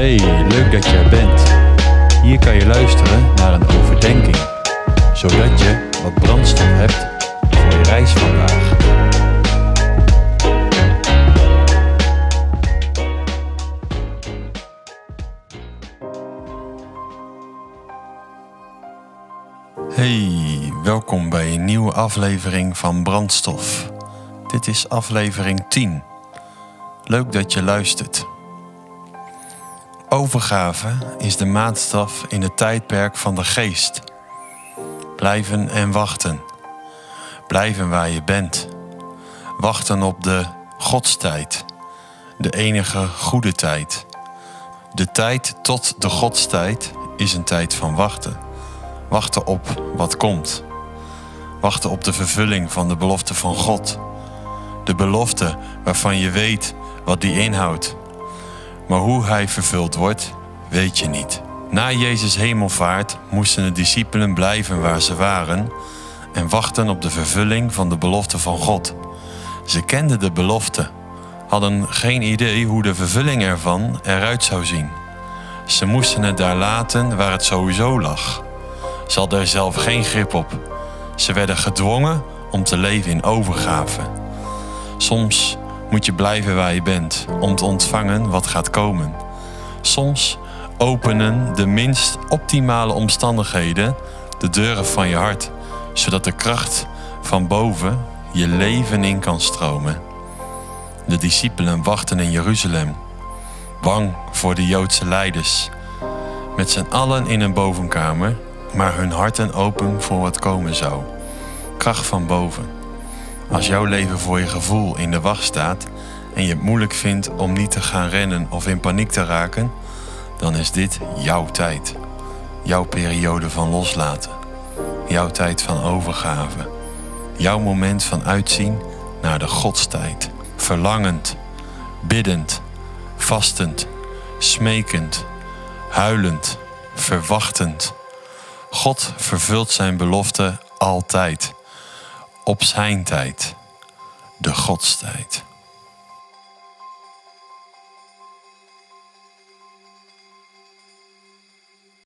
Hey, leuk dat je er bent. Hier kan je luisteren naar een overdenking, zodat je wat brandstof hebt voor je reis vandaag. Hey, welkom bij een nieuwe aflevering van Brandstof. Dit is aflevering 10. Leuk dat je luistert. Overgave is de maatstaf in het tijdperk van de geest. Blijven en wachten. Blijven waar je bent. Wachten op de godstijd. De enige goede tijd. De tijd tot de godstijd is een tijd van wachten. Wachten op wat komt. Wachten op de vervulling van de belofte van God. De belofte waarvan je weet wat die inhoudt. Maar hoe hij vervuld wordt, weet je niet. Na Jezus hemelvaart moesten de discipelen blijven waar ze waren en wachten op de vervulling van de belofte van God. Ze kenden de belofte, hadden geen idee hoe de vervulling ervan eruit zou zien. Ze moesten het daar laten waar het sowieso lag. Ze hadden er zelf geen grip op. Ze werden gedwongen om te leven in overgave. Soms moet je blijven waar je bent om te ontvangen wat gaat komen. Soms openen de minst optimale omstandigheden de deuren van je hart, zodat de kracht van boven je leven in kan stromen. De discipelen wachten in Jeruzalem, bang voor de Joodse leiders, met z'n allen in een bovenkamer, maar hun harten open voor wat komen zou. Kracht van boven. Als jouw leven voor je gevoel in de wacht staat en je het moeilijk vindt om niet te gaan rennen of in paniek te raken, dan is dit jouw tijd. Jouw periode van loslaten. Jouw tijd van overgave. Jouw moment van uitzien naar de godstijd. Verlangend, biddend, vastend, smekend, huilend, verwachtend. God vervult zijn belofte altijd op zijn tijd, de godstijd.